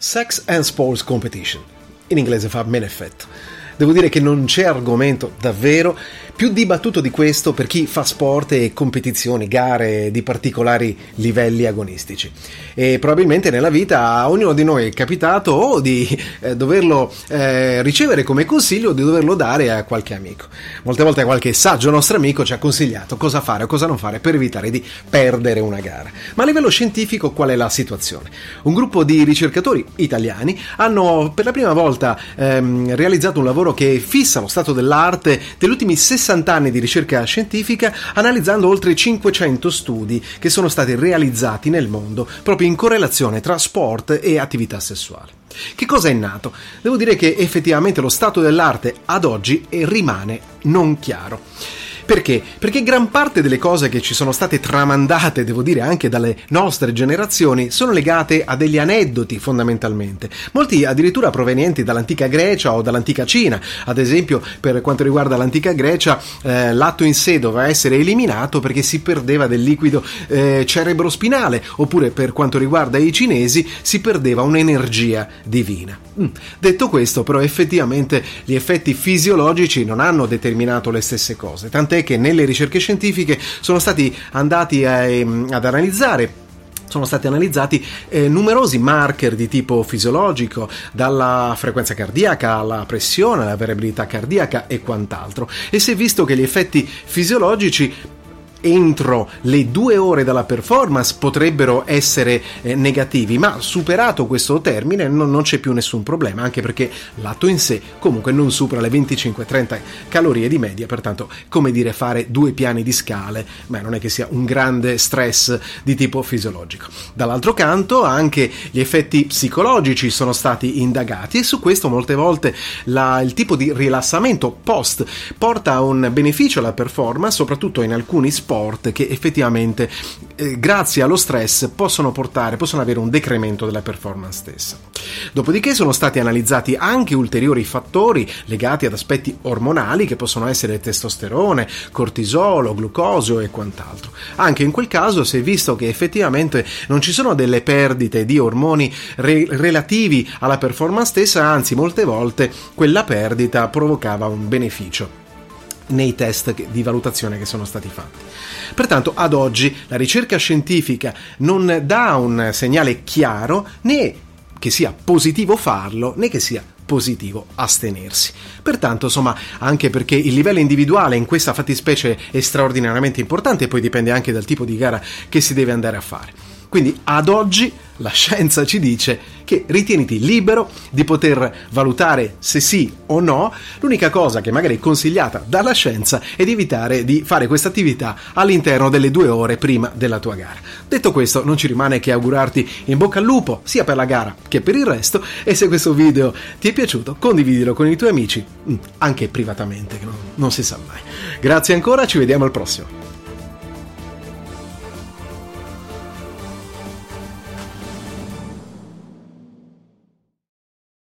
Sex and Sports Competition. In inglese fa Menefet. Devo dire che non c'è argomento davvero più dibattuto di questo per chi fa sport e competizioni, gare di particolari livelli agonistici. E probabilmente nella vita a ognuno di noi è capitato o di eh, doverlo eh, ricevere come consiglio o di doverlo dare a qualche amico. Molte volte qualche saggio nostro amico ci ha consigliato cosa fare o cosa non fare per evitare di perdere una gara. Ma a livello scientifico qual è la situazione? Un gruppo di ricercatori italiani hanno per la prima volta ehm, realizzato un lavoro che fissa lo stato dell'arte degli ultimi 60 60 anni di ricerca scientifica analizzando oltre 500 studi che sono stati realizzati nel mondo proprio in correlazione tra sport e attività sessuale. Che cosa è nato? Devo dire che effettivamente lo stato dell'arte ad oggi rimane non chiaro. Perché? Perché gran parte delle cose che ci sono state tramandate, devo dire anche dalle nostre generazioni, sono legate a degli aneddoti fondamentalmente. Molti addirittura provenienti dall'antica Grecia o dall'antica Cina. Ad esempio, per quanto riguarda l'antica Grecia, eh, l'atto in sé doveva essere eliminato perché si perdeva del liquido eh, cerebrospinale, oppure per quanto riguarda i cinesi si perdeva un'energia divina. Mm. Detto questo, però, effettivamente gli effetti fisiologici non hanno determinato le stesse cose, tant'è che nelle ricerche scientifiche sono stati andati a, ehm, ad analizzare sono stati analizzati eh, numerosi marker di tipo fisiologico, dalla frequenza cardiaca alla pressione, alla variabilità cardiaca e quant'altro. E si è visto che gli effetti fisiologici entro le due ore dalla performance potrebbero essere eh, negativi, ma superato questo termine non, non, c'è più nessun problema, anche perché l'atto in sé comunque non supera le 25-30 calorie di media, pertanto come dire fare due piani di scale, ma non è che sia un grande stress di tipo fisiologico. Dall'altro canto anche gli effetti psicologici sono stati indagati e su questo molte volte la, il tipo di rilassamento post porta a un beneficio alla performance, soprattutto in alcuni sport sport che effettivamente eh, grazie allo stress possono portare, possono avere un decremento della performance stessa. Dopodiché sono stati analizzati anche ulteriori fattori legati ad aspetti ormonali che possono essere testosterone, cortisolo, glucosio e quant'altro. Anche in quel caso si è visto che effettivamente non ci sono delle perdite di ormoni re- relativi alla performance stessa, anzi molte volte quella perdita provocava un beneficio nei test di valutazione che sono stati fatti. Pertanto ad oggi la ricerca scientifica non dà un segnale chiaro né che sia positivo farlo né che sia positivo astenersi. Pertanto, insomma, anche perché il livello individuale in questa fattispecie è straordinariamente importante e poi dipende anche dal tipo di gara che si deve andare a fare. Quindi ad oggi la scienza ci dice che ritieniti libero di poter valutare se sì o no. L'unica cosa che magari è consigliata dalla scienza è di evitare di fare questa attività all'interno delle due ore prima della tua gara. Detto questo, non ci rimane che augurarti in bocca al lupo sia per la gara che per il resto. E se questo video ti è piaciuto, condividilo con i tuoi amici, mm, anche privatamente, non si sa mai. Grazie ancora, ci vediamo al prossimo.